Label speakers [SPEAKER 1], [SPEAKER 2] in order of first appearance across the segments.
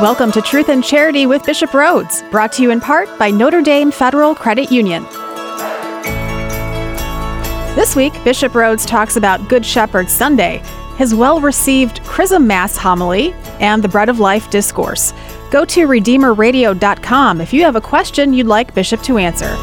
[SPEAKER 1] Welcome to Truth and Charity with Bishop Rhoades, brought to you in part by Notre Dame Federal Credit Union. This week, Bishop Rhoades talks about Good Shepherd Sunday, his well received Chrism Mass homily, and the Bread of Life discourse. Go to RedeemerRadio.com if you have a question you'd like Bishop to answer.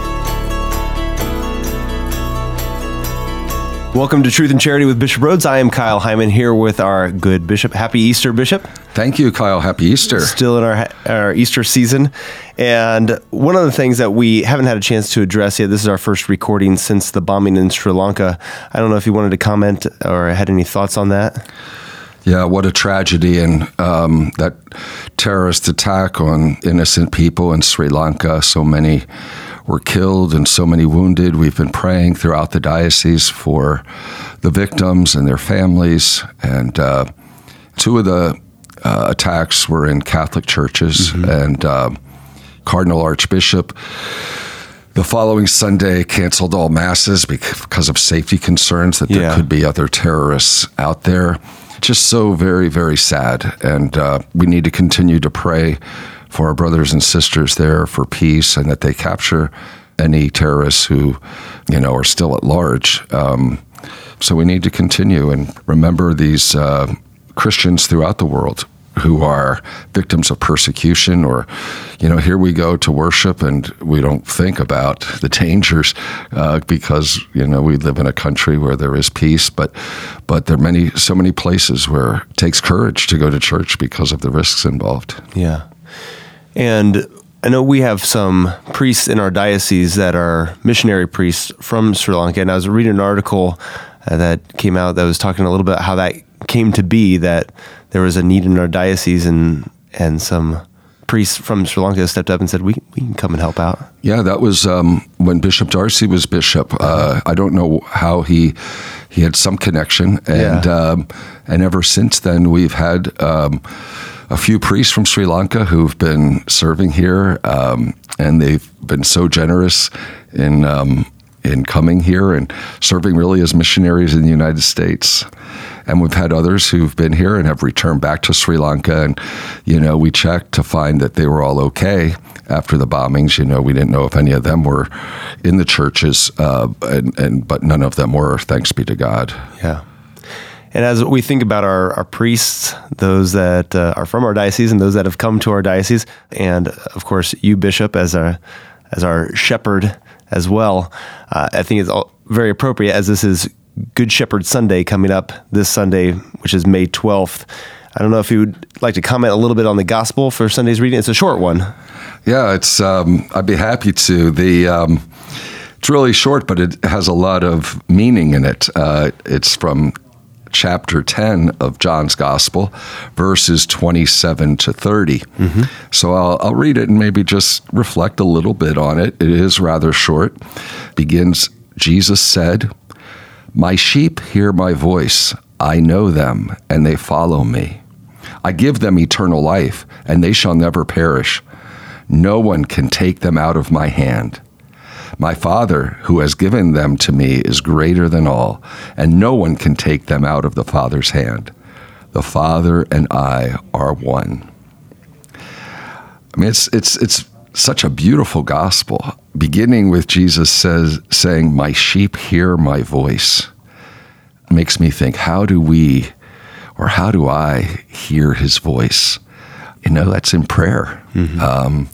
[SPEAKER 2] Welcome to Truth and Charity with Bishop Rhoades. I am Kyle Heimann here with our good Bishop. Happy Easter, Bishop.
[SPEAKER 3] Thank you, Kyle. Happy Easter.
[SPEAKER 2] Still in our, our Easter season. And one of the things that we haven't had a chance to address yet, this is our first recording since the bombing in Sri Lanka. I don't know if you wanted to comment or had any thoughts on that.
[SPEAKER 3] Yeah, what a tragedy. And um, that terrorist attack on innocent people in Sri Lanka, so many were killed and so many wounded. We've been praying throughout the diocese for the victims and their families. And uh, two of the uh, attacks were in Catholic churches. Mm-hmm. And uh, Cardinal Archbishop, the following Sunday, canceled all masses because of safety concerns that there yeah. could be other terrorists out there. Just so very, very sad. And uh, we need to continue to pray for our brothers and sisters there for peace and that they capture any terrorists who, you know, are still at large. Um, so we need to continue and remember these uh, Christians throughout the world who are victims of persecution or you know here we go to worship and we don't think about the dangers uh, because you know we live in a country where there is peace but but there are many so many places where it takes courage to go to church because of the risks involved
[SPEAKER 2] yeah and I know we have some priests in our diocese that are missionary priests from Sri Lanka. And I was reading an article uh, that came out that was talking a little bit how that came to be that there was a need in our diocese and and some priests from Sri Lanka stepped up and said, "We we can come and help out."
[SPEAKER 3] Yeah, that was um, when Bishop D'Arcy was bishop. Uh, I don't know how he he had some connection, and yeah. um, and ever since then we've had. Um, a few priests from Sri Lanka who've been serving here, um, and they've been so generous in um, in coming here and serving really as missionaries in the United States. And we've had others who've been here and have returned back to Sri Lanka. And, you know, we checked to find that they were all okay after the bombings. You know, we didn't know if any of them were in the churches, uh, and, and but none of them were, thanks be to God.
[SPEAKER 2] Yeah. And as we think about our, our priests, those that uh, are from our diocese and those that have come to our diocese, and of course you, Bishop, as our as our shepherd as well, uh, I think it's all very appropriate as this is Good Shepherd Sunday coming up this Sunday, which is May twelfth. I don't know if you would like to comment a little bit on the gospel for Sunday's reading. It's a short one.
[SPEAKER 3] Yeah, it's. Um, I'd be happy to. The um, it's really short, but it has a lot of meaning in it. Uh, it's from chapter 10 of John's Gospel, verses 27 to 30. Mm-hmm. So I'll, I'll read it and maybe just reflect a little bit on it. It is rather short. Begins Jesus said, My sheep hear my voice. I know them, and they follow me. I give them eternal life, and they shall never perish. No one can take them out of my hand. My Father, who has given them to me, is greater than all, and no one can take them out of the Father's hand. The Father and I are one. I mean, it's, it's, it's such a beautiful gospel, beginning with Jesus says, saying, My sheep hear my voice. Makes me think, how do we, or how do I hear his voice? You know, that's in prayer. Mm-hmm. Um,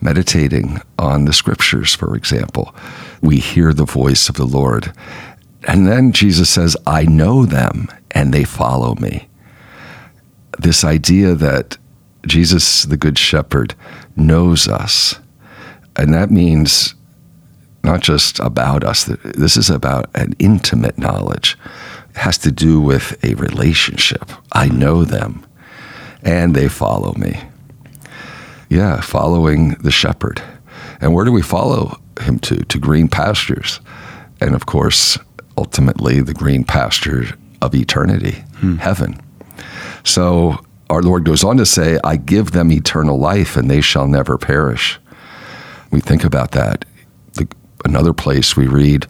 [SPEAKER 3] meditating on the scriptures, for example, we hear the voice of the Lord. And then Jesus says, I know them and they follow me. This idea that Jesus, the Good Shepherd, knows us. And that means not just about us, this is about an intimate knowledge. It has to do with a relationship. I know them and they follow me. Yeah, following the shepherd. And where do we follow him to? To green pastures. And of course, ultimately, the green pasture of eternity, hmm. heaven. So our Lord goes on to say, I give them eternal life and they shall never perish. We think about that. The, another place we read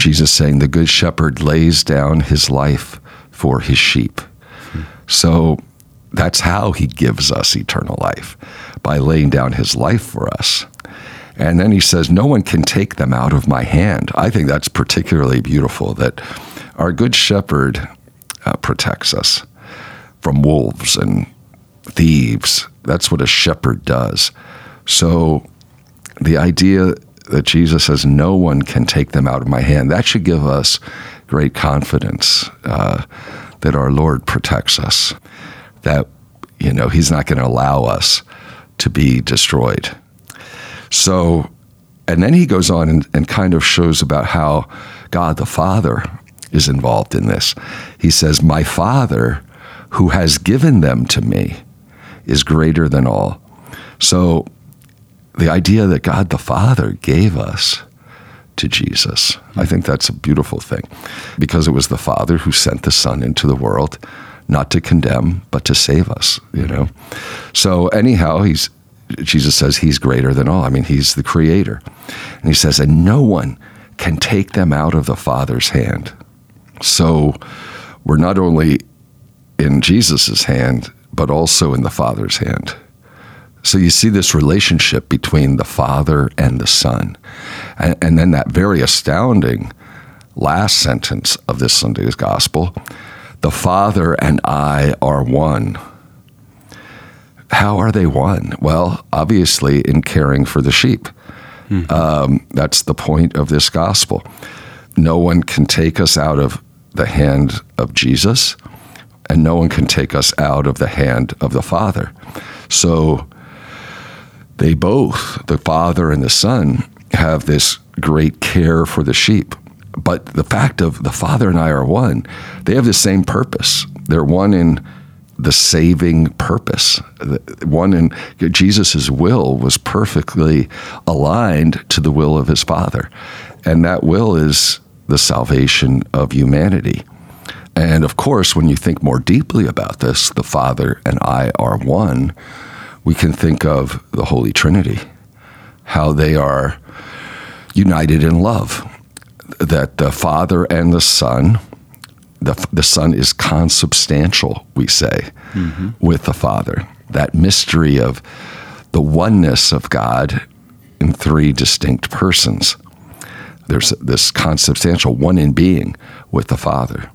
[SPEAKER 3] Jesus saying, The good shepherd lays down his life for his sheep. Hmm. So that's how he gives us eternal life by laying down his life for us. And then he says, No one can take them out of my hand. I think that's particularly beautiful that our good shepherd uh, protects us from wolves and thieves. That's what a shepherd does. So the idea that Jesus says, No one can take them out of my hand, that should give us great confidence uh, that our Lord protects us, that, you know, He's not going to allow us to be destroyed. So, and then he goes on and, and kind of shows about how God the Father is involved in this. He says, My Father, who has given them to me, is greater than all. So, the idea that God the Father gave us to Jesus, I think that's a beautiful thing because it was the Father who sent the Son into the world not to condemn, but to save us, you know. So, anyhow, he's Jesus says he's greater than all. I mean, he's the creator. And he says, and no one can take them out of the Father's hand. So we're not only in Jesus' hand, but also in the Father's hand. So you see this relationship between the Father and the Son. And, and then that very astounding last sentence of this Sunday's Gospel the Father and I are one how are they one? Well, obviously, in caring for the sheep. Mm-hmm. Um, that's the point of this gospel. No one can take us out of the hand of Jesus, and no one can take us out of the hand of the Father. So they both, the Father and the Son, have this great care for the sheep. But the fact of the Father and I are one, they have the same purpose. They're one in the saving purpose. One in Jesus' will was perfectly aligned to the will of his Father. And that will is the salvation of humanity. And of course, when you think more deeply about this, the Father and I are one, we can think of the Holy Trinity, how they are united in love, that the Father and the Son the, the Son is consubstantial, we say, mm-hmm. with the Father. That mystery of the oneness of God in three distinct persons. There's this consubstantial one in being with the Father.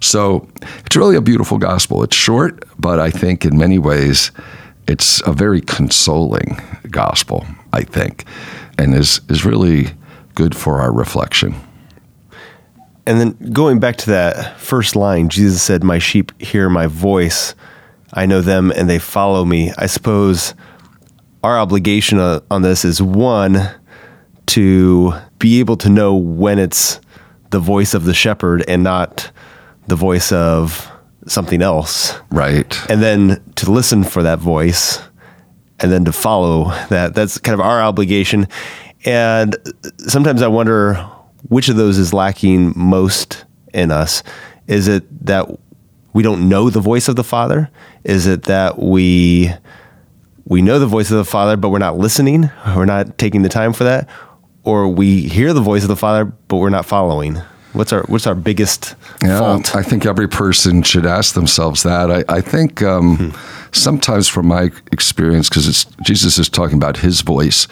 [SPEAKER 3] So it's really a beautiful gospel. It's short, but I think in many ways it's a very consoling gospel, I think, and is, is really good for our reflection.
[SPEAKER 2] And then going back to that first line, Jesus said, My sheep hear my voice. I know them and they follow me. I suppose our obligation on this is one, to be able to know when it's the voice of the shepherd and not the voice of something else.
[SPEAKER 3] Right.
[SPEAKER 2] And then to listen for that voice and then to follow that. That's kind of our obligation. And sometimes I wonder which of those is lacking most in us? Is it that we don't know the voice of the Father? Is it that we we know the voice of the Father, but we're not listening? We're not taking the time for that, or we hear the voice of the Father, but we're not following. What's our What's our biggest yeah, fault?
[SPEAKER 3] I think every person should ask themselves that. I, I think um, hmm. sometimes, from my experience, because Jesus is talking about His voice,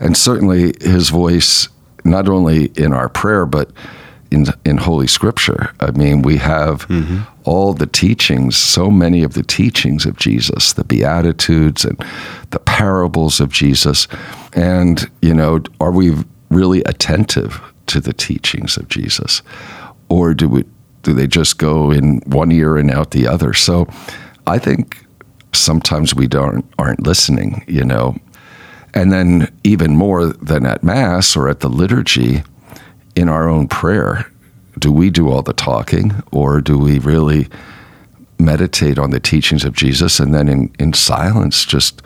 [SPEAKER 3] and certainly His voice not only in our prayer, but in, in Holy Scripture. I mean, we have mm-hmm. all the teachings, so many of the teachings of Jesus, the Beatitudes and the parables of Jesus. And, you know, are we really attentive to the teachings of Jesus? Or do we do they just go in one ear and out the other? So I think sometimes we don't aren't listening, you know. And then, even more than at Mass or at the liturgy, in our own prayer, do we do all the talking or do we really meditate on the teachings of Jesus and then in, in silence just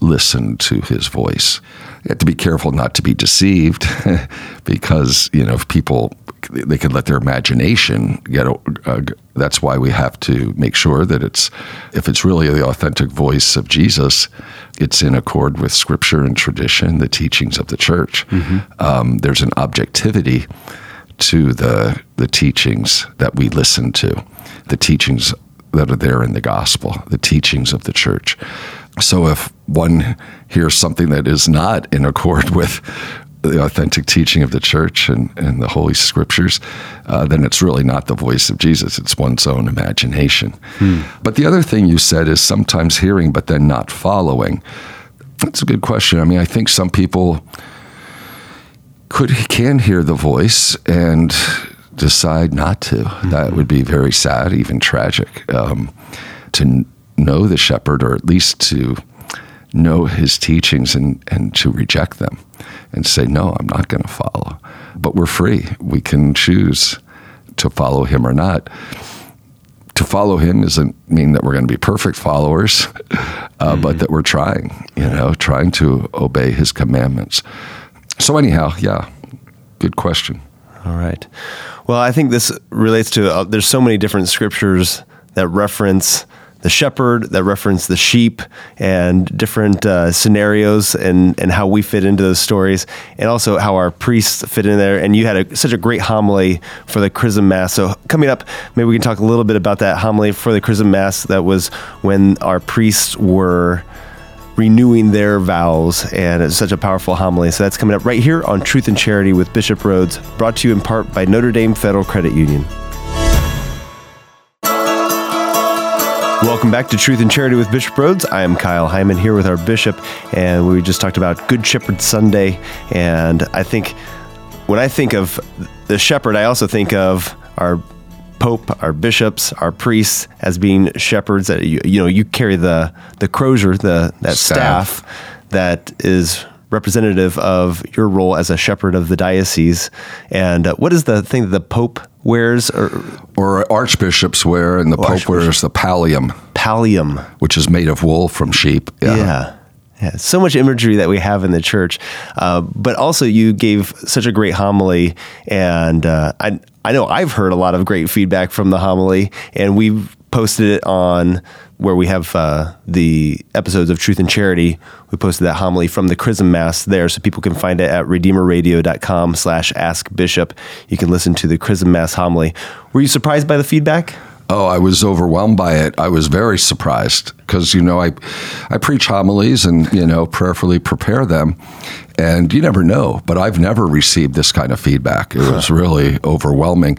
[SPEAKER 3] listen to his voice? You have to be careful not to be deceived because, you know, if people they could let their imagination get. Uh, that's why we have to make sure that it's, if it's really the authentic voice of Jesus, it's in accord with Scripture and tradition, the teachings of the Church. Mm-hmm. Um, there's an objectivity to the the teachings that we listen to, the teachings that are there in the gospel, the teachings of the church. So if one hears something that is not in accord with the authentic teaching of the church and, and the Holy Scriptures, uh, then it's really not the voice of Jesus. It's one's own imagination. Hmm. But the other thing you said is sometimes hearing, but then not following. That's a good question. I mean, I think some people could can hear the voice and decide not to. Mm-hmm. That would be very sad, even tragic. Um, to know the shepherd, or at least to know his teachings and, and to reject them and say, No, I'm not going to follow. But we're free. We can choose to follow him or not. To follow him doesn't mean that we're going to be perfect followers, uh, mm-hmm. but that we're trying, you know, trying to obey his commandments. So, anyhow, yeah, good question.
[SPEAKER 2] All right. Well, I think this relates to uh, there's so many different scriptures that reference the shepherd that reference the sheep and different uh, scenarios and, and how we fit into those stories and also how our priests fit in there. And you had a, such a great homily for the chrism mass. So coming up maybe we can talk a little bit about that homily for the chrism mass that was when our priests were renewing their vows and it's such a powerful homily so that's coming up right here on truth and charity with bishop Rhoades, brought to you in part by notre dame federal credit union Welcome back to Truth and Charity with Bishop Rhoades. I am Kyle Heimann here with our bishop, and we just talked about Good Shepherd Sunday. And I think when I think of the shepherd, I also think of our pope, our bishops, our priests as being shepherds. That you, you know, you carry the the crozier, the that staff, staff that is representative of your role as a shepherd of the diocese. And uh, what is the thing that the Pope wears?
[SPEAKER 3] Or, or archbishops wear, and the Pope wears the pallium.
[SPEAKER 2] Pallium.
[SPEAKER 3] Which is made of wool from sheep.
[SPEAKER 2] Yeah. yeah. Yeah, so much imagery that we have in the church, uh, but also you gave such a great homily, and uh, I I know I've heard a lot of great feedback from the homily, and we've posted it on where we have uh, the episodes of Truth and Charity. We posted that homily from the Chrism Mass there, so people can find it at redeemerradio.com slash ask bishop. You can listen to the Chrism Mass homily. Were you surprised by the feedback?
[SPEAKER 3] Oh, I was overwhelmed by it. I was very surprised because you know I, I preach homilies and you know prayerfully prepare them, and you never know. But I've never received this kind of feedback. It was really overwhelming.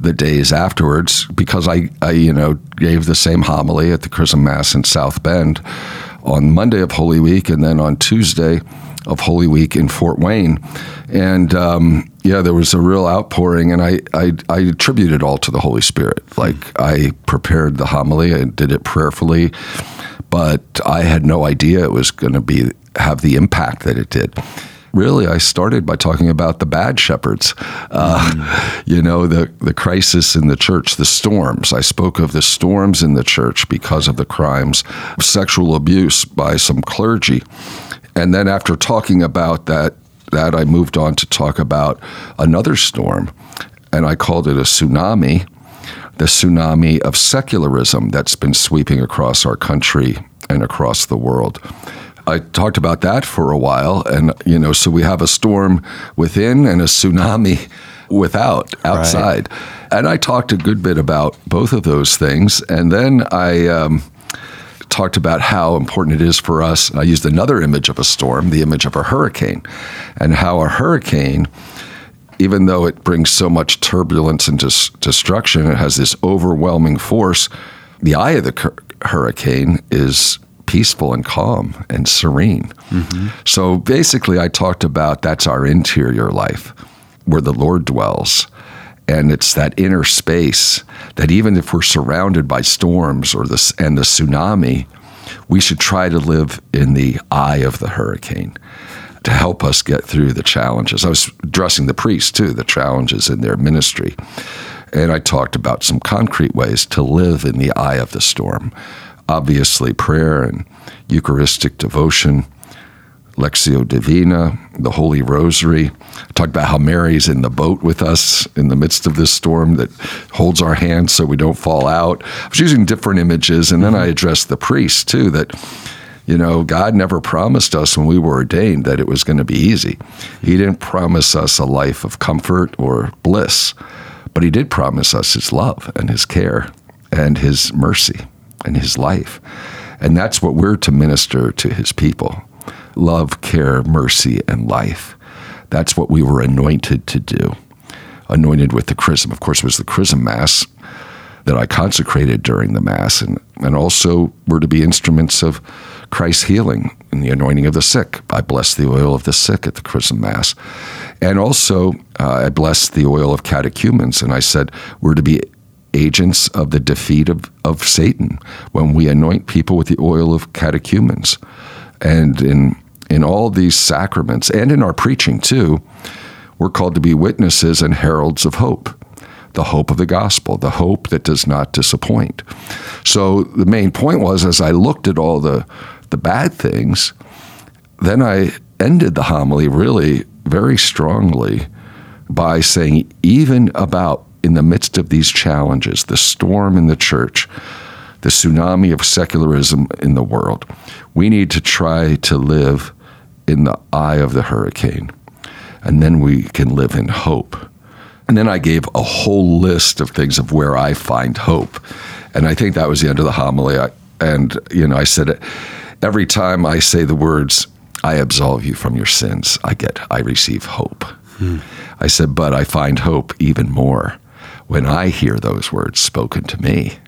[SPEAKER 3] The days afterwards, because I, I you know gave the same homily at the Chrism Mass in South Bend on Monday of Holy Week, and then on Tuesday of Holy Week in Fort Wayne, and um, yeah, there was a real outpouring, and I, I, I attribute it all to the Holy Spirit. Like I prepared the homily, I did it prayerfully, but I had no idea it was going to be have the impact that it did. Really, I started by talking about the bad shepherds. Uh, mm. You know, the the crisis in the church, the storms. I spoke of the storms in the church because of the crimes, sexual abuse by some clergy. And then after talking about that that, I moved on to talk about another storm, and I called it a tsunami the tsunami of secularism that's been sweeping across our country and across the world. I talked about that for a while, and you know, so we have a storm within and a tsunami without outside. Right. And I talked a good bit about both of those things, and then I um, talked about how important it is for us. I used another image of a storm, the image of a hurricane, and how a hurricane, even though it brings so much turbulence and dis- destruction, it has this overwhelming force. The eye of the cur- hurricane is peaceful and calm and serene. Mm-hmm. So basically, I talked about that's our interior life where the Lord dwells. And it's that inner space that even if we're surrounded by storms or the, and the tsunami, we should try to live in the eye of the hurricane to help us get through the challenges. I was addressing the priests too, the challenges in their ministry. And I talked about some concrete ways to live in the eye of the storm. Obviously, prayer and Eucharistic devotion, Lectio Divina, the Holy Rosary. I talked about how Mary's in the boat with us in the midst of this storm that holds our hands so we don't fall out. I was using different images, and then I mm-hmm. addressed the priests too that, you know, God never promised us when we were ordained that it was going to be easy. He didn't promise us a life of comfort or bliss, but He did promise us His love and His care and his mercy and his life. And that's what we're to minister to his people love, care, mercy, and life. That's what we were anointed to do. Anointed with the chrism. Of course, was the chrism mass that I consecrated during the Mass, and, and also were to be instruments of Christ's healing and the anointing of the sick. I bless the oil of the sick at the Chrism Mass. And also, uh, I blessed the oil of catechumens, and I said, we're to be agents of the defeat of, of Satan when we anoint people with the oil of catechumens. And in, in all these sacraments, and in our preaching too, we're called to be witnesses and heralds of hope the hope of the gospel, the hope that does not disappoint. So the main point was as I looked at all the, the bad things, then I ended the homily really very strongly by saying, even about in the midst of these challenges, the storm in the church, the tsunami of secularism in the world, we need to try to live in the eye of the hurricane. And then we can live in hope. And then I gave a whole list of things of where I find hope. And I think that was the end of the homily. I, and, you know, I said, every time I say the words, I absolve you from your sins, I get, I receive hope. Hmm. I said, but I find hope even more when I hear those words spoken to me,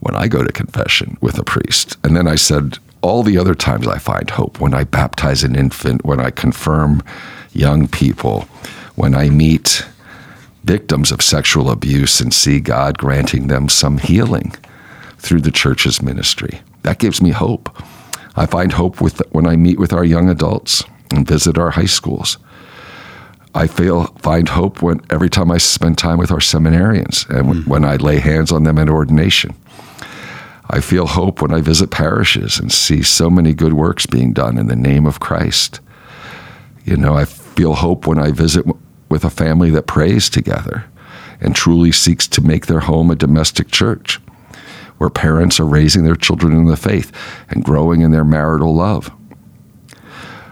[SPEAKER 3] when I go to confession with a priest. And then I said, all the other times I find hope, when I baptize an infant, when I confirm young people, when I meet victims of sexual abuse and see God granting them some healing through the church's ministry. That gives me hope. I find hope with when I meet with our young adults and visit our high schools. I feel find hope when every time I spend time with our seminarians and mm. when I lay hands on them at ordination. I feel hope when I visit parishes and see so many good works being done in the name of Christ. You know, I feel hope when I visit with a family that prays together and truly seeks to make their home a domestic church where parents are raising their children in the faith and growing in their marital love.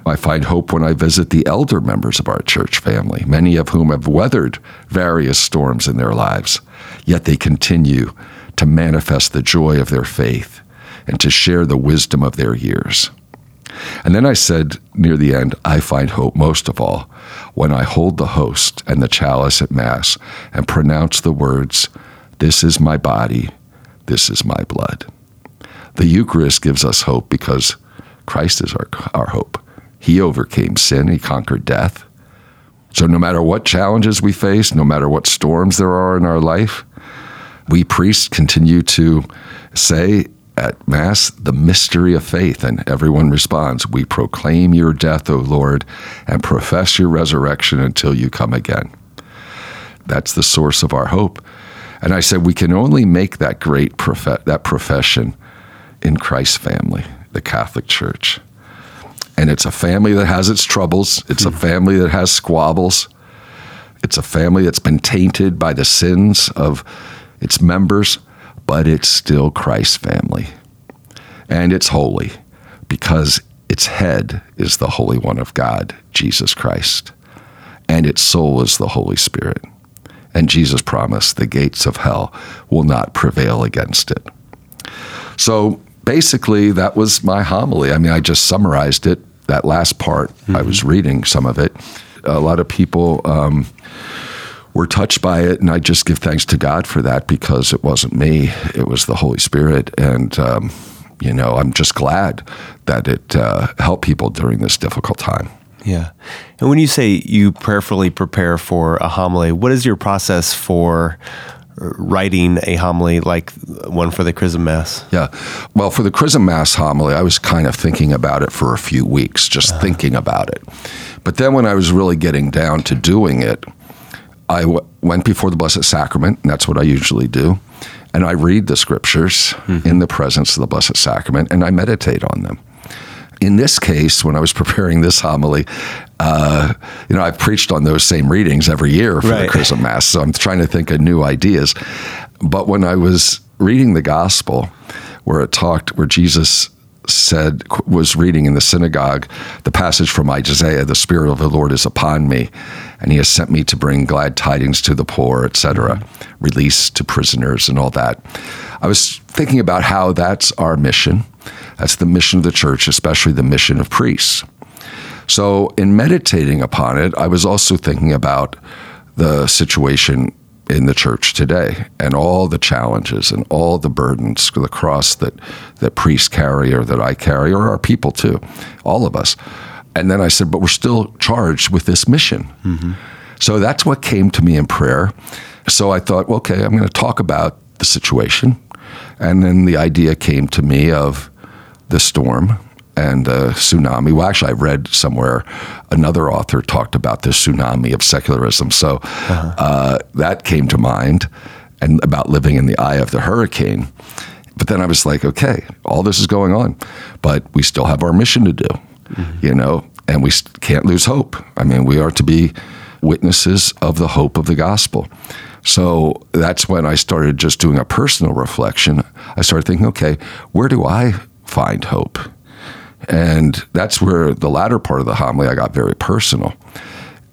[SPEAKER 3] I find hope when I visit the elder members of our church family, many of whom have weathered various storms in their lives, yet they continue to manifest the joy of their faith and to share the wisdom of their years. And then I said near the end, I find hope most of all when I hold the host and the chalice at Mass and pronounce the words, This is my body, this is my blood. The Eucharist gives us hope because Christ is our, our hope. He overcame sin, He conquered death. So, no matter what challenges we face, no matter what storms there are in our life, we priests continue to say, at Mass the mystery of faith, and everyone responds, We proclaim your death, O Lord, and profess your resurrection until you come again. That's the source of our hope. And I said, We can only make that great prof- that profession in Christ's family, the Catholic Church. And it's a family that has its troubles, it's a family that has squabbles, it's a family that's been tainted by the sins of its members but it's still Christ's family. And it's holy because its head is the Holy One of God, Jesus Christ, and its soul is the Holy Spirit. And Jesus promised the gates of hell will not prevail against it. So basically, that was my homily. I mean, I just summarized it. That last part, mm-hmm. I was reading some of it. A lot of people um, were touched by it, and I just give thanks to God for that because it wasn't me; it was the Holy Spirit, and um, you know, I'm just glad that it uh, helped people during this difficult time.
[SPEAKER 2] Yeah, and when you say you prayerfully prepare for a homily, what is your process for? writing a homily like one for the Chrism Mass?
[SPEAKER 3] Yeah. Well, for the Chrism Mass homily, I was kind of thinking about it for a few weeks, just uh-huh. thinking about it. But then when I was really getting down to doing it, I w- went before the Blessed Sacrament, and that's what I usually do. And I read the scriptures mm-hmm. in the presence of the Blessed Sacrament and I meditate on them. In this case, when I was preparing this homily, uh, you know, I've preached on those same readings every year for right. the Chrism Mass, so I'm trying to think of new ideas. But when I was reading the Gospel, where it talked, where Jesus said was reading in the synagogue the passage from Isaiah, "The Spirit of the Lord is upon me, and He has sent me to bring glad tidings to the poor, etc., release to prisoners, and all that." I was thinking about how that's our mission. That's the mission of the church, especially the mission of priests. So, in meditating upon it, I was also thinking about the situation in the church today and all the challenges and all the burdens, the cross that, that priests carry or that I carry, or our people too, all of us. And then I said, but we're still charged with this mission. Mm-hmm. So that's what came to me in prayer. So I thought, well, okay, I'm going to talk about the situation. And then the idea came to me of the storm and the tsunami. Well, actually, I read somewhere another author talked about the tsunami of secularism. So uh-huh. uh, that came to mind and about living in the eye of the hurricane. But then I was like, okay, all this is going on, but we still have our mission to do, mm-hmm. you know, and we can't lose hope. I mean, we are to be witnesses of the hope of the gospel. So that's when I started just doing a personal reflection. I started thinking, okay, where do I find hope? And that's where the latter part of the homily I got very personal.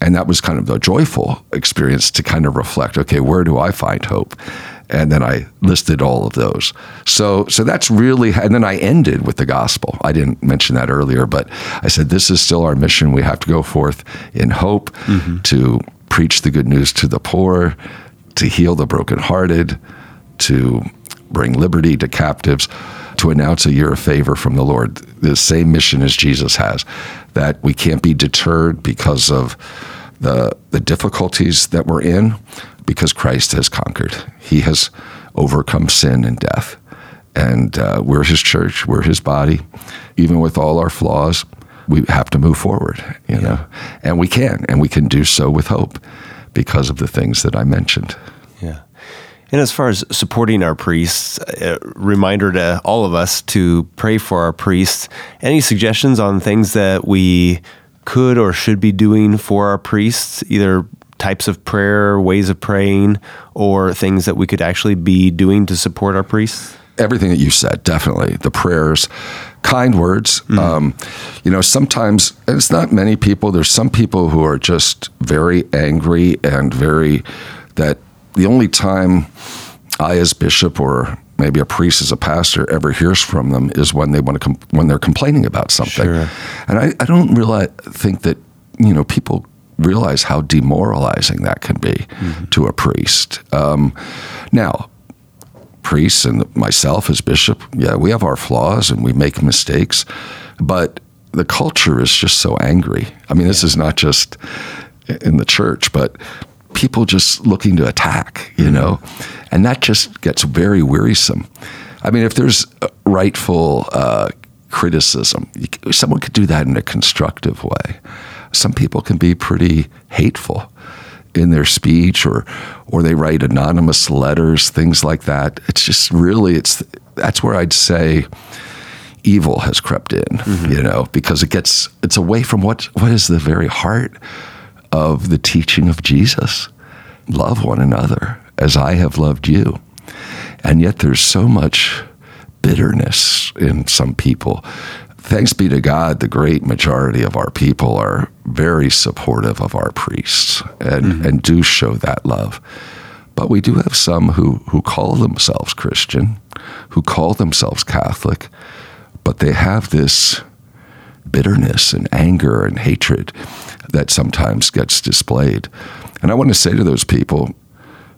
[SPEAKER 3] And that was kind of the joyful experience to kind of reflect, okay, where do I find hope? And then I listed all of those. So so that's really and then I ended with the gospel. I didn't mention that earlier, but I said this is still our mission. We have to go forth in hope mm-hmm. to preach the good news to the poor, to heal the brokenhearted, to bring liberty to captives to announce a year of favor from the Lord. The same mission as Jesus has, that we can't be deterred because of the, the difficulties that we're in, because Christ has conquered. He has overcome sin and death. And uh, we're his church, we're his body. Even with all our flaws, we have to move forward, you yeah. know, and we can, and we can do so with hope because of the things that I mentioned.
[SPEAKER 2] And as far as supporting our priests, a reminder to all of us to pray for our priests. Any suggestions on things that we could or should be doing for our priests, either types of prayer, ways of praying, or things that we could actually be doing to support our priests?
[SPEAKER 3] Everything that you said, definitely. The prayers, kind words. Mm. Um, you know, sometimes, and it's not many people, there's some people who are just very angry and very, that the only time I, as bishop, or maybe a priest as a pastor, ever hears from them is when they want to com- when they're complaining about something. Sure. And I, I don't really think that you know people realize how demoralizing that can be mm-hmm. to a priest. Um, now, priests and myself as bishop, yeah, we have our flaws and we make mistakes, but the culture is just so angry. I mean, this is not just in the church, but people just looking to attack, you know, and that just gets very wearisome. I mean, if there's rightful uh, criticism, someone could do that in a constructive way. Some people can be pretty hateful in their speech, or or they write anonymous letters, things like that. It's just really, it's that's where I'd say evil has crept in, mm-hmm. you know, because it gets it's away from what what is the very heart of the teaching of Jesus. Love one another as I have loved you. And yet there's so much bitterness in some people. Thanks be to God, the great majority of our people are very supportive of our priests and, mm-hmm. and do show that love. But we do have some who, who call themselves Christian, who call themselves Catholic, but they have this bitterness and anger and hatred that sometimes gets displayed. And I want to say to those people,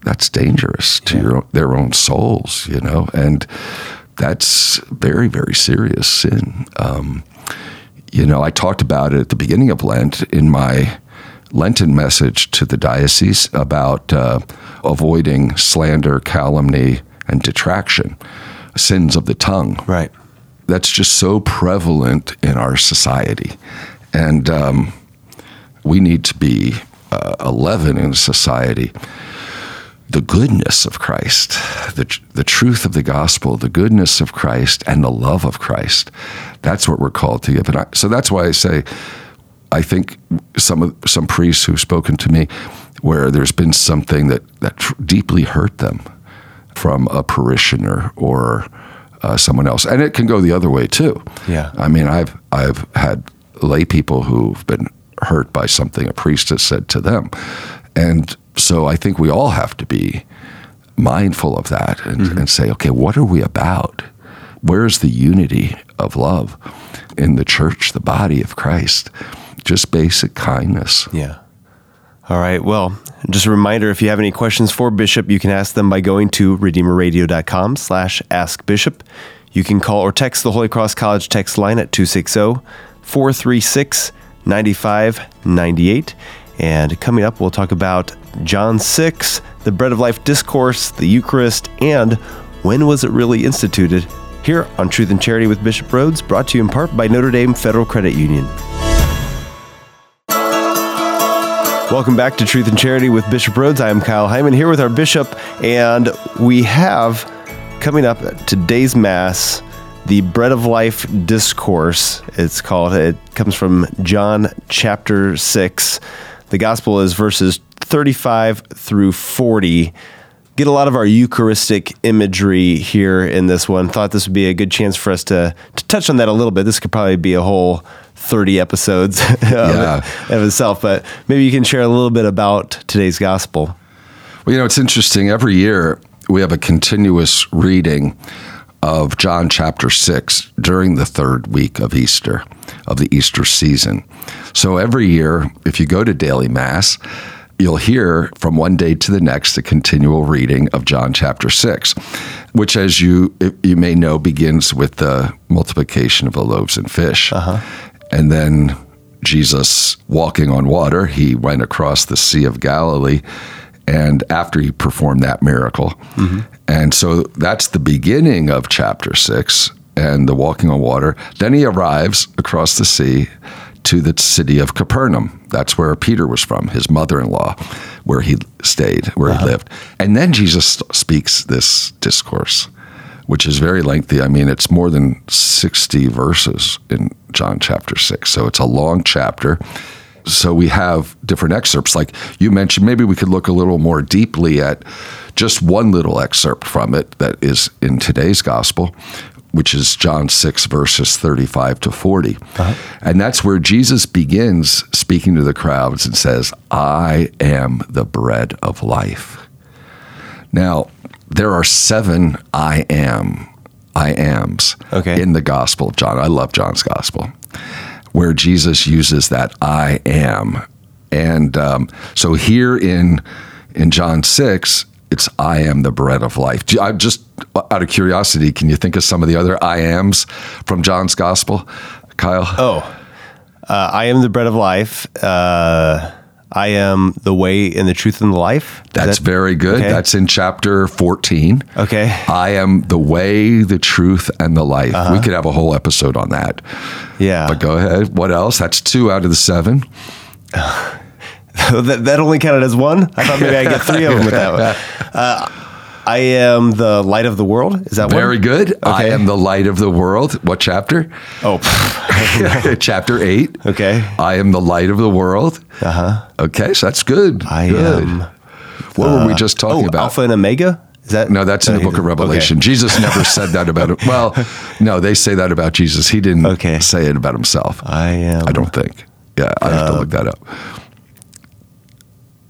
[SPEAKER 3] that's dangerous to yeah. your, their own souls, you know, and that's very, very serious sin. Um, you know, I talked about it at the beginning of Lent in my Lenten message to the diocese about uh, avoiding slander, calumny, and detraction, sins of the tongue.
[SPEAKER 2] Right.
[SPEAKER 3] That's just so prevalent in our society. And um, we need to be uh, a leaven in society. The goodness of Christ, the, the truth of the gospel, the goodness of Christ, and the love of Christ. That's what we're called to give. And I, so that's why I say, I think some of some priests who've spoken to me, where there's been something that that tr- deeply hurt them from a parishioner or uh, someone else, and it can go the other way too.
[SPEAKER 2] Yeah.
[SPEAKER 3] I mean, I've I've had lay people who've been hurt by something a priest has said to them, and so I think we all have to be mindful of that and,
[SPEAKER 2] Mm-hmm.
[SPEAKER 3] and say, okay, what are we about? Where's the unity of love in the church, the body of Christ? Just basic kindness.
[SPEAKER 2] Yeah. All right. Well, just a reminder, if you have any questions for Bishop, you can ask them by going to redeemerradio.com slash ask Bishop. You can call or text the Holy Cross College text line at 260-436-9598. And coming up, we'll talk about John 6, the Bread of Life Discourse, the Eucharist, and when was it really instituted? Here on Truth and Charity with Bishop Rhoades, brought to you in part by Notre Dame Federal Credit Union. Welcome back to Truth and Charity with Bishop Rhoades. I am Kyle Heimann here with our bishop, and we have coming up today's Mass the Bread of Life Discourse. It's called, it comes from John chapter 6. The Gospel is verses 35 through 40. Get a lot of our Eucharistic imagery here in this one. Thought this would be a good chance for us to, to touch on that a little bit. This could probably be a whole 30 episodes of,
[SPEAKER 3] Yeah.
[SPEAKER 2] it- of itself, but maybe you can share a little bit about today's gospel.
[SPEAKER 3] Well, you know, it's interesting. Every year we have a continuous reading of John chapter 6 during the third week of Easter, of the Easter season. So every year, if you go to daily Mass, you'll hear from one day to the next the continual reading of John chapter 6, which, as you, you may know, begins with the multiplication of the loaves and fish. Uh-huh. And then Jesus walking on water, he went across the Sea of Galilee. And after he performed that miracle. Mm-hmm. And so that's the beginning of chapter six and the walking on water. Then he arrives across the sea to the city of Capernaum. That's where Peter was from, his mother in law, where he stayed, where he uh-huh. lived. And then Jesus speaks this discourse, which is very lengthy. I mean, it's more than 60 verses in John chapter 6. So it's a long chapter. So we have different excerpts. Like you mentioned, maybe we could look a little more deeply at just one little excerpt from it that is in today's gospel, which is John 6, verses 35 to 40. Uh-huh. And that's where Jesus begins speaking to the crowds and says, I am the bread of life. Now, there are seven I am, I ams
[SPEAKER 2] Okay.
[SPEAKER 3] in the Gospel of John. I love John's Gospel, where Jesus uses that I am. And um, so here in in John 6, it's I am the bread of life. I'm just out of curiosity, can you think of some of the other I ams from John's Gospel, Kyle?
[SPEAKER 2] Oh, uh, I am the bread of life. Uh, I am the way and the truth and the life. Is
[SPEAKER 3] That's
[SPEAKER 2] that-
[SPEAKER 3] very good.
[SPEAKER 2] okay.
[SPEAKER 3] That's in chapter 14.
[SPEAKER 2] Okay.
[SPEAKER 3] I am the way, the truth, and the life. We could have a whole episode on that.
[SPEAKER 2] Yeah.
[SPEAKER 3] But go ahead. What else? That's two out of the seven.
[SPEAKER 2] that, that only counted as one? I thought maybe I get three of them with that one. Uh, I am the light of the world. Is that one?
[SPEAKER 3] Very good. I am the light of the world. What chapter?
[SPEAKER 2] Oh,
[SPEAKER 3] chapter eight.
[SPEAKER 2] okay.
[SPEAKER 3] I am the light of the world.
[SPEAKER 2] Uh huh.
[SPEAKER 3] Okay, so that's good.
[SPEAKER 2] I
[SPEAKER 3] good.
[SPEAKER 2] am.
[SPEAKER 3] What were we just talking
[SPEAKER 2] Oh,
[SPEAKER 3] about?
[SPEAKER 2] Alpha and Omega. Is that
[SPEAKER 3] No, that's in the book of Revelation.
[SPEAKER 2] Okay.
[SPEAKER 3] Jesus never said that about it. Well, no, they say that about Jesus. He didn't
[SPEAKER 2] Okay.
[SPEAKER 3] say it about himself.
[SPEAKER 2] I am.
[SPEAKER 3] I don't think. Yeah, I have to look that up.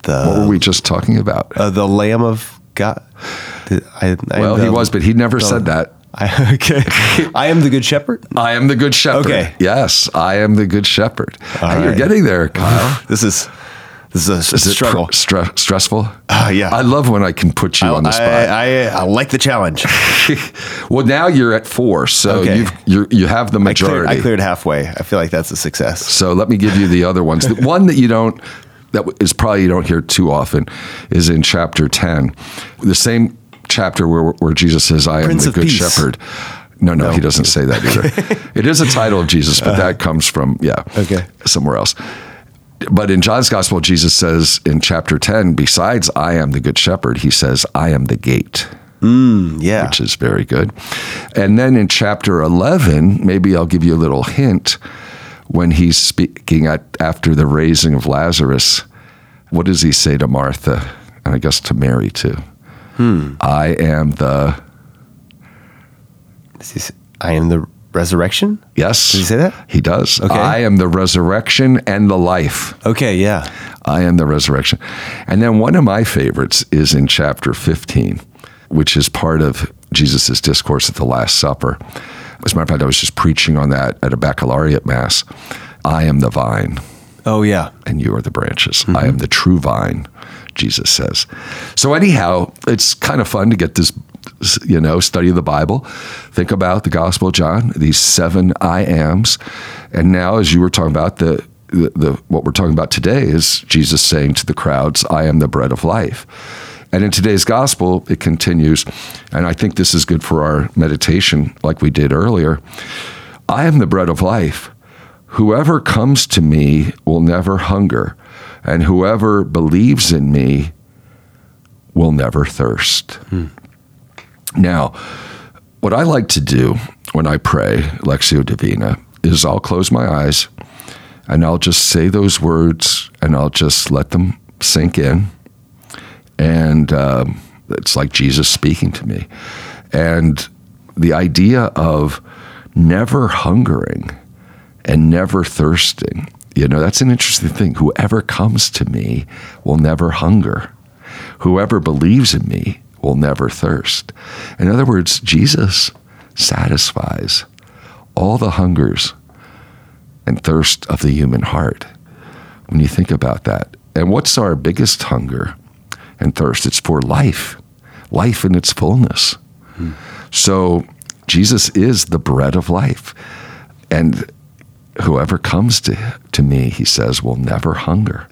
[SPEAKER 2] The
[SPEAKER 3] What were we just talking about?
[SPEAKER 2] uh, the Lamb of God. I, I
[SPEAKER 3] well, he was, but he never said that.
[SPEAKER 2] I, okay. I am the good shepherd.
[SPEAKER 3] I am the good shepherd.
[SPEAKER 2] Okay.
[SPEAKER 3] Yes, I am the good shepherd. Hey, You're getting there, Kyle.
[SPEAKER 2] This is this is a
[SPEAKER 3] Is
[SPEAKER 2] struggle.
[SPEAKER 3] stre- stressful?
[SPEAKER 2] Ah, yeah.
[SPEAKER 3] I love when I can put you on the spot.
[SPEAKER 2] I, I like the challenge.
[SPEAKER 3] well, now you're at four, so
[SPEAKER 2] Okay.
[SPEAKER 3] you've, you're, you have the
[SPEAKER 2] I cleared,
[SPEAKER 3] majority.
[SPEAKER 2] I cleared halfway. I feel like that's a success.
[SPEAKER 3] So let me give you the other ones. The one that you don't, that is probably you don't hear too often, is in chapter ten, the same chapter where where Jesus says, "I
[SPEAKER 2] Prince
[SPEAKER 3] am the good
[SPEAKER 2] Peace.
[SPEAKER 3] shepherd." No, no, he doesn't say that either. it is a title of Jesus, but uh-huh. that comes from yeah,
[SPEAKER 2] Okay.
[SPEAKER 3] somewhere else. But in John's gospel, Jesus says in chapter ten, besides "I am the good shepherd," he says, "I am the gate."
[SPEAKER 2] Mm, yeah.
[SPEAKER 3] which is very good. And then in chapter 11, maybe I'll give you a little hint when he's speaking at, after the raising of Lazarus. What does he say to Martha? And I guess to Mary too. Hmm. I am the
[SPEAKER 2] he I am the resurrection?
[SPEAKER 3] Yes.
[SPEAKER 2] Does he say that?
[SPEAKER 3] He does.
[SPEAKER 2] Okay.
[SPEAKER 3] I am the resurrection and the life.
[SPEAKER 2] Okay, yeah.
[SPEAKER 3] I am the resurrection. And then one of my favorites is in chapter 15, which is part of Jesus' discourse at the Last Supper. As a matter of fact, I was just preaching on that at a baccalaureate mass. I am the vine,
[SPEAKER 2] Oh, yeah.
[SPEAKER 3] and you are the branches. I mm-hmm. am the true vine, Jesus says. So, anyhow, it's kind of fun to get this, you know, study of the Bible. Think about the Gospel of John, these seven I ams. And now, as you were talking about, the, the, the what we're talking about today is Jesus saying to the crowds, I am the bread of life. And in today's gospel, it continues, and I think this is good for our meditation, like we did earlier. I am the bread of life. Whoever comes to me will never hunger, and whoever believes in me will never thirst. Hmm. Now, what I like to do when I pray Lectio Divina is I'll close my eyes and I'll just say those words and I'll just let them sink in. And um, it's like Jesus speaking to me. And the idea of never hungering and never thirsting, you know, that's an interesting thing. Whoever comes to me will never hunger. Whoever believes in me will never thirst. In other words, Jesus satisfies all the hungers and thirst of the human heart when you think about that. And what's our biggest hunger and thirst? It's for life, life in its fullness. So Jesus is the bread of life. And whoever comes to, to me, he says, will never hunger.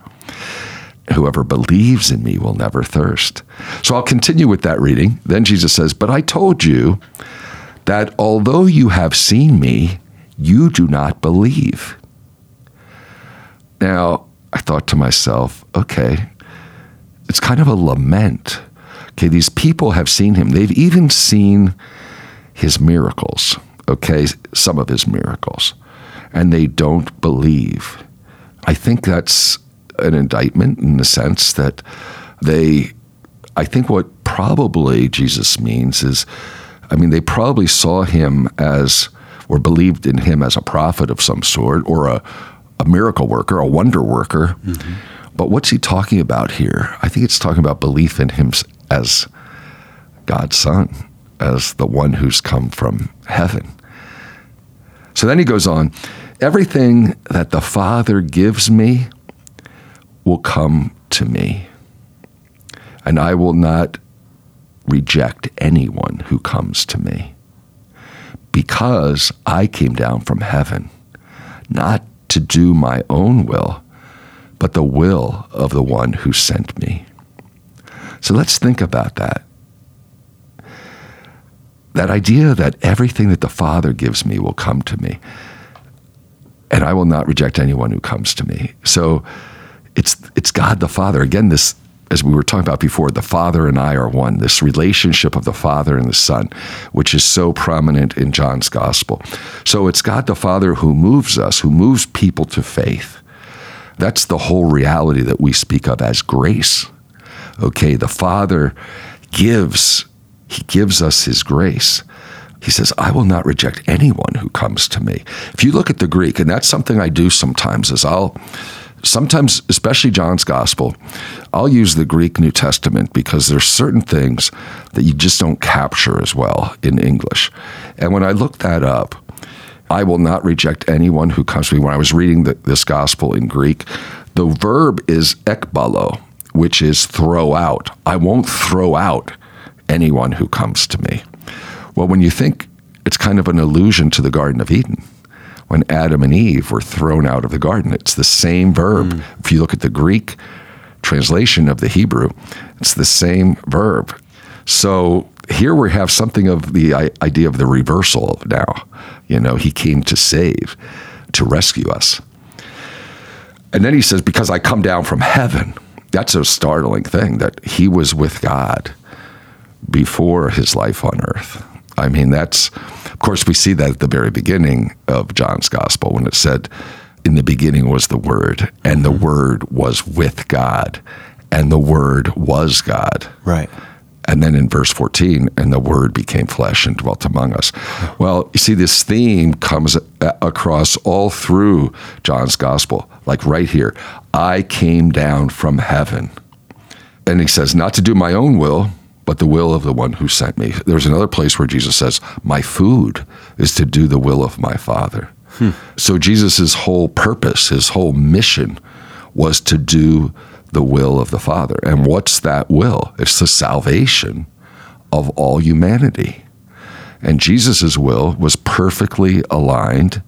[SPEAKER 3] Whoever believes in me will never thirst. So I'll continue with that reading. Then Jesus says, But I told you that although you have seen me, you do not believe. Now, I thought to myself, okay, it's kind of a lament. Okay, these people have seen him. They've even seen his miracles, okay, some of his miracles, and they don't believe. I think that's an indictment in the sense that they, I think what probably Jesus means is, I mean, they probably saw him as, or believed in him as a prophet of some sort, or a, a miracle worker, a wonder worker. Mm-hmm. But what's he talking about here? I think it's talking about belief in him as God's son, as the one who's come from heaven. So then he goes on everything that the Father gives me will come to me, and I will not reject anyone who comes to me, because I came down from heaven, not to do my own will, but the will of the one who sent me. So let's think about that. That idea that everything that the Father gives me will come to me, and I will not reject anyone who comes to me. So it's it's God the Father. Again, this as we were talking about before, the Father and I are one. This relationship of the Father and the Son, which is so prominent in John's Gospel. So it's God the Father who moves us, who moves people to faith. That's the whole reality that we speak of as grace. Okay, the Father gives, He gives us His grace. He says, I will not reject anyone who comes to me. If you look at the Greek, and that's something I do sometimes, is I'll sometimes, especially John's gospel, I'll use the Greek New Testament because there's certain things that you just don't capture as well in English. And when I look that up, I will not reject anyone who comes to me. When I was reading the, this gospel in Greek, the verb is ekbalo, which is throw out. I won't throw out anyone who comes to me. Well, when you think it's kind of an allusion to the Garden of Eden, when Adam and Eve were thrown out of the garden, it's the same verb. Mm. If you look at the Greek translation of the Hebrew, it's the same verb. So here we have something of the idea of the reversal now. You know, he came to save, to rescue us. And then he says, Because I come down from heaven. That's a startling thing that he was with God before his life on earth. I mean, that's, of course, we see that at the very beginning of John's gospel when it said, In the beginning was the Word, and the mm-hmm. Word was with God, and the Word was God.
[SPEAKER 2] Right.
[SPEAKER 3] And then in verse 14, and the word became flesh and dwelt among us. Well, you see, this theme comes uh, across all through John's gospel, like right here I came down from heaven. And he says, not to do my own will, but the will of the one who sent me. There's another place where Jesus says, My food is to do the will of my Father. Hmm. So Jesus' whole purpose, his whole mission was to do the will of the Father. And what's that will? It's the salvation of all humanity. And Jesus' will was perfectly aligned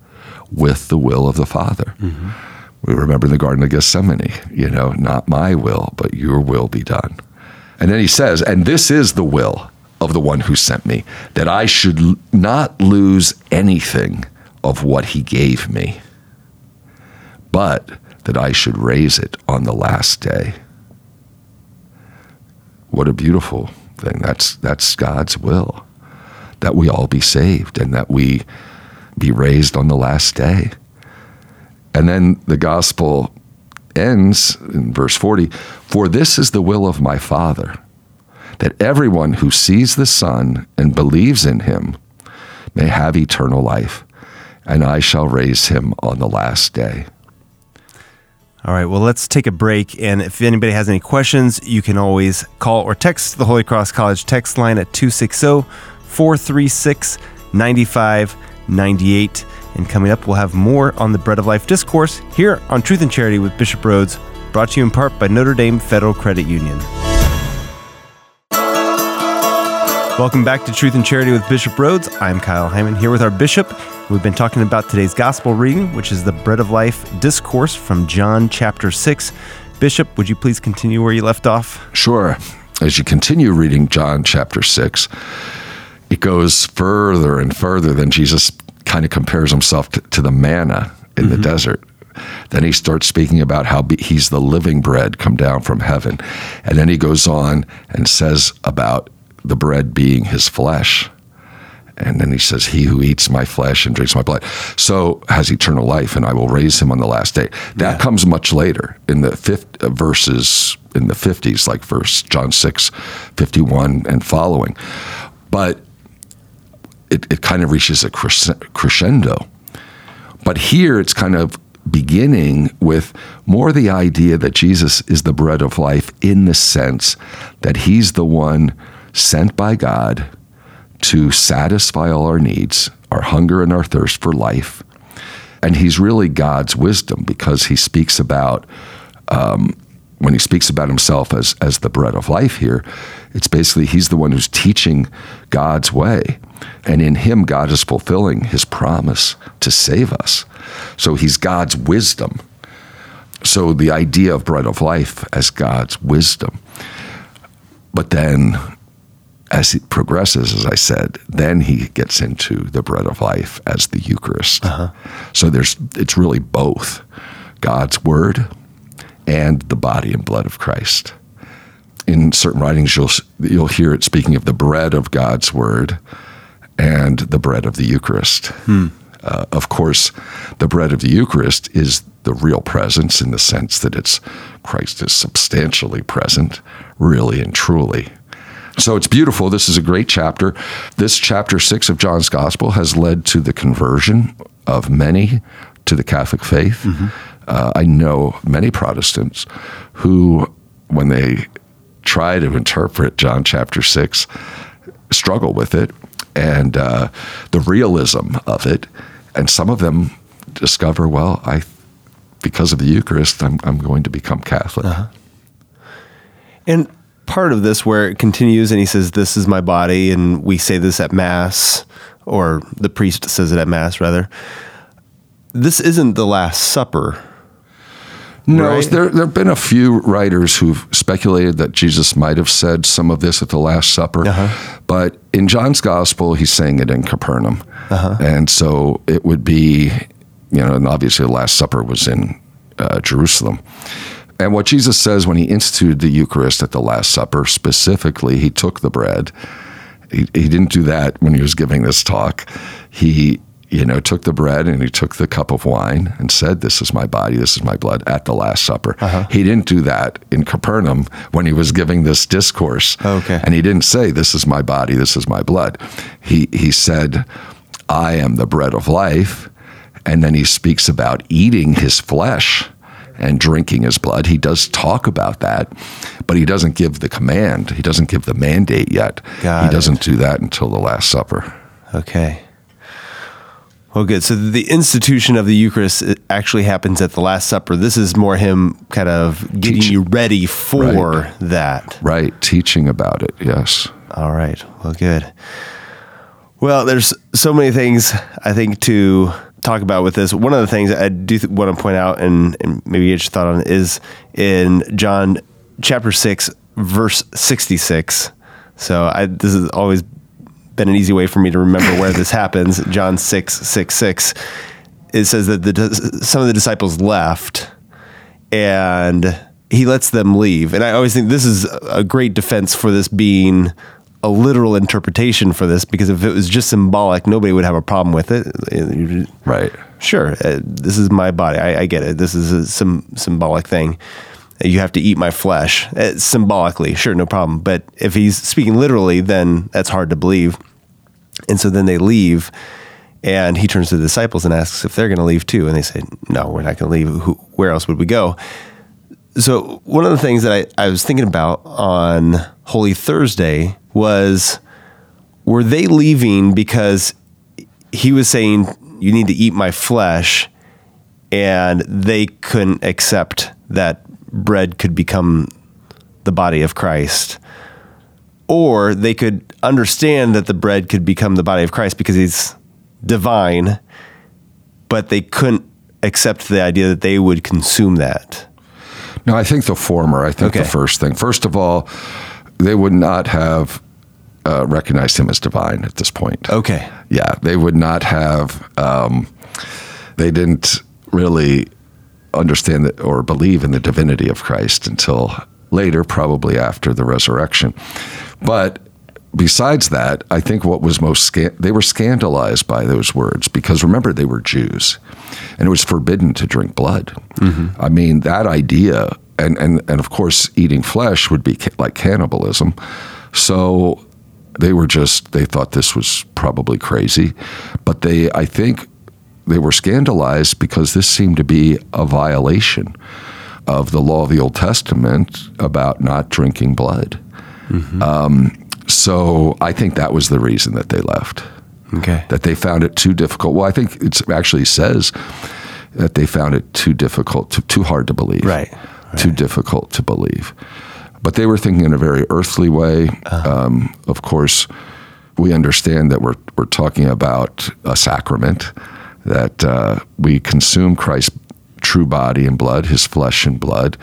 [SPEAKER 3] with the will of the Father. Mm-hmm. We remember in the Garden of Gethsemane, you know, not my will, but your will be done. And then he says, and this is the will of the one who sent me, that I should not lose anything of what he gave me, but that I should raise it on the last day. What a beautiful thing. That's, that's God's will, that we all be saved and that we be raised on the last day. And then the gospel ends in verse 40 For this is the will of my Father, that everyone who sees the Son and believes in him may have eternal life, and I shall raise him on the last day.
[SPEAKER 2] All right, well, let's take a break. And if anybody has any questions, you can always call or text the Holy Cross College text line at 260 436 9598. And coming up, we'll have more on the Bread of Life discourse here on Truth and Charity with Bishop Rhoades, brought to you in part by Notre Dame Federal Credit Union. Welcome back to Truth and Charity with Bishop Rhoades. I'm Kyle Heimann here with our bishop. We've been talking about today's gospel reading, which is the Bread of Life discourse from John chapter 6. Bishop, would you please continue where you left off?
[SPEAKER 3] Sure. As you continue reading John chapter 6, it goes further and further than Jesus kind of compares himself to, to the manna in the mm-hmm. desert. Then he starts speaking about how be, he's the living bread come down from heaven. And then he goes on and says about the bread being his flesh. And then he says, He who eats my flesh and drinks my blood, so has eternal life, and I will raise him on the last day. That comes much later in the fifth, uh, verses in the 50s, like verse John 6, 51 and following. But it, it kind of reaches a crescendo. But here it's kind of beginning with more the idea that Jesus is the bread of life in the sense that he's the one sent by God to satisfy all our needs, our hunger and our thirst for life. And he's really God's wisdom because he speaks about, um, when he speaks about himself as, as the bread of life here, it's basically he's the one who's teaching God's way. And in him, God is fulfilling his promise to save us. So he's God's wisdom. So the idea of bread of life as God's wisdom. But then as it progresses, as I said, then he gets into the bread of life as the Eucharist. So there's it's really both God's word and the body and blood of Christ. In certain writings, you'll you'll hear it speaking of the bread of God's word and the bread of the Eucharist. Uh, of course, the bread of the Eucharist is the real presence in the sense that it's Christ is substantially present, really and truly. So it's beautiful. This is a great chapter. This chapter six of John's Gospel has led to the conversion of many to the Catholic faith. Uh, I know many Protestants who, when they try to interpret John chapter six, struggle with it and uh, the realism of it. And some of them discover, well, I, because of the Eucharist, I'm, I'm going to become Catholic.
[SPEAKER 2] And part of this where it continues and he says, This is my body, and we say this at Mass, or the priest says it at Mass, rather. This isn't the Last Supper.
[SPEAKER 3] No,
[SPEAKER 2] Right.
[SPEAKER 3] there there have been a few writers who've speculated that Jesus might have said some of this at the Last Supper,
[SPEAKER 2] Uh-huh.
[SPEAKER 3] but in John's Gospel, he's saying it in Capernaum,
[SPEAKER 2] Uh-huh.
[SPEAKER 3] and so it would be, you know, and obviously the Last Supper was in uh, Jerusalem. And what Jesus says when he instituted the Eucharist at the Last Supper, specifically, he took the bread. He, he didn't do that when he was giving this talk. He you know, took the bread and he took the cup of wine and said, This is my body, this is my blood at the Last Supper.
[SPEAKER 2] Uh-huh.
[SPEAKER 3] He didn't do that in Capernaum when he was giving this discourse.
[SPEAKER 2] Okay.
[SPEAKER 3] And he didn't say, This is my body, this is my blood. He, he said, I am the bread of life. And then he speaks about eating his flesh and drinking his blood. He does talk about that, but he doesn't give the command. He doesn't give the mandate yet.
[SPEAKER 2] Got
[SPEAKER 3] he doesn't do that until the Last Supper.
[SPEAKER 2] Okay. Well, good. So the institution of the Eucharist actually happens at the Last Supper. This is more him kind of getting
[SPEAKER 3] Teach-
[SPEAKER 2] you ready for
[SPEAKER 3] Right.
[SPEAKER 2] that.
[SPEAKER 3] Right, teaching about it, yes.
[SPEAKER 2] All right. Well, good. Well, there's so many things I think to talk about with this. One of the things I do th- want to point out, and, and maybe get your thought on, is in John chapter six, verse sixty-six. So I, this has always been an easy way for me to remember where this happens. John six six six. It says that the some of the disciples left, and he lets them leave. And I always think this is a great defense for this being a literal interpretation for this because if it was just symbolic, nobody would have a problem with it.
[SPEAKER 3] Right.
[SPEAKER 2] Sure, uh, this is my body. I, I get it. This is a some symbolic thing. You have to eat my flesh uh, symbolically. Sure, no problem. But if he's speaking literally, then that's hard to believe. And so then they leave, and he turns to the disciples and asks if they're going to leave too. And they say, "No, we're not going to leave. Who, where else would we go?" So one of the things that I, I was thinking about on Holy Thursday was were they leaving because he was saying you need to eat my flesh and they couldn't accept that bread could become the body of Christ or they could understand that the bread could become the body of Christ because he's divine but they couldn't accept the idea that they would consume that
[SPEAKER 3] No, I think the former. I think
[SPEAKER 2] Okay.
[SPEAKER 3] the first thing. First of all, they would not have uh, recognized him as divine at this point.
[SPEAKER 2] okay
[SPEAKER 3] Yeah, they would not have. Um, they didn't really understand that or believe in the divinity of Christ until later, probably after the resurrection. But besides that, I think what was most they were scandalized by those words because remember they were Jews, and it was forbidden to drink blood. I mean that idea, and and and of course eating flesh would be ca- like cannibalism. So they were just they thought this was probably crazy, but they I think they were scandalized because this seemed to be a violation of the law of the Old Testament about not drinking blood. Um, so I think that was the reason that they left.
[SPEAKER 2] okay
[SPEAKER 3] That they found it too difficult. Well, I think it actually says that they found it too difficult, to, too hard to believe.
[SPEAKER 2] Right,
[SPEAKER 3] Too difficult to believe. But they were thinking in a very earthly way. Um, of course, we understand that we're, we're talking about a sacrament, that uh, we consume Christ's true body and blood, his flesh and blood,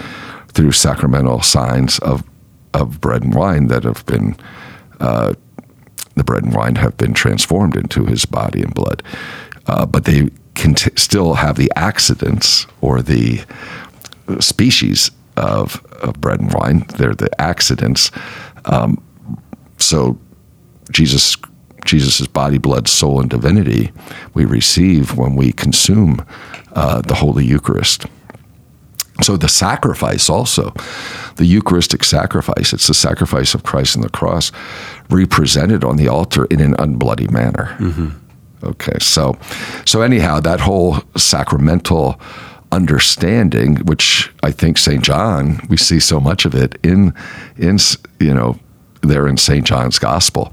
[SPEAKER 3] through sacramental signs of, of bread and wine that have been the bread and wine have been transformed into his body and blood. Uh, but they can t- still have the accidents or the species of, of bread and wine. They're the accidents. Um, so Jesus, Jesus' body, blood, soul, and divinity we receive when we consume uh, the Holy Eucharist. So the sacrifice also, the Eucharistic sacrifice, it's the sacrifice of Christ on the cross represented on the altar in an unbloody manner. Okay, so so anyhow, that whole sacramental understanding, which I think St. John, we see so much of it in in you know there in St. John's Gospel,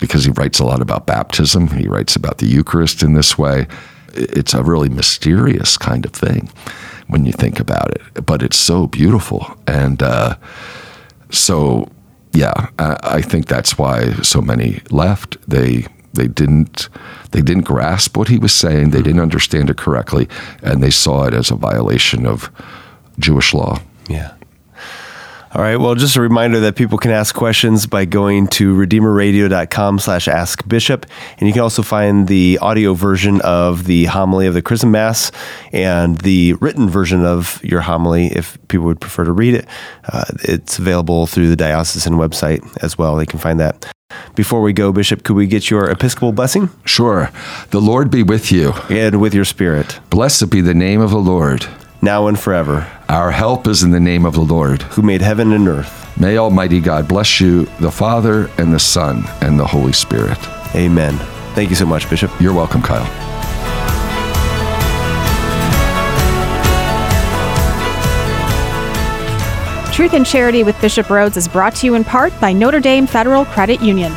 [SPEAKER 3] because he writes a lot about baptism. He writes about the Eucharist in this way. It's a really mysterious kind of thing when you think about it, but it's so beautiful and. Uh, so yeah, I, I think that's why so many left. They they didn't they didn't grasp what he was saying. They didn't understand it correctly, and they saw it as a violation of Jewish law.
[SPEAKER 2] Yeah. All right. Well, just a reminder that people can ask questions by going to redeemerradio.com slash ask bishop. And you can also find the audio version of the homily of the Chrism Mass and the written version of your homily if people would prefer to read it. Uh, it's available through the diocesan website as well. They can find that. Before we go, Bishop, could we get your Episcopal blessing?
[SPEAKER 3] Sure. The Lord be with you.
[SPEAKER 2] And with your spirit.
[SPEAKER 3] Blessed be the name of the Lord.
[SPEAKER 2] Now and forever.
[SPEAKER 3] Our help is in the name of the Lord,
[SPEAKER 2] who made heaven and earth.
[SPEAKER 3] May Almighty God bless you, the Father, and the Son, and the Holy Spirit.
[SPEAKER 2] Amen. Thank you so much, Bishop.
[SPEAKER 3] You're welcome, Kyle.
[SPEAKER 1] Truth and Charity with Bishop Rhoades is brought to you in part by Notre Dame Federal Credit Union.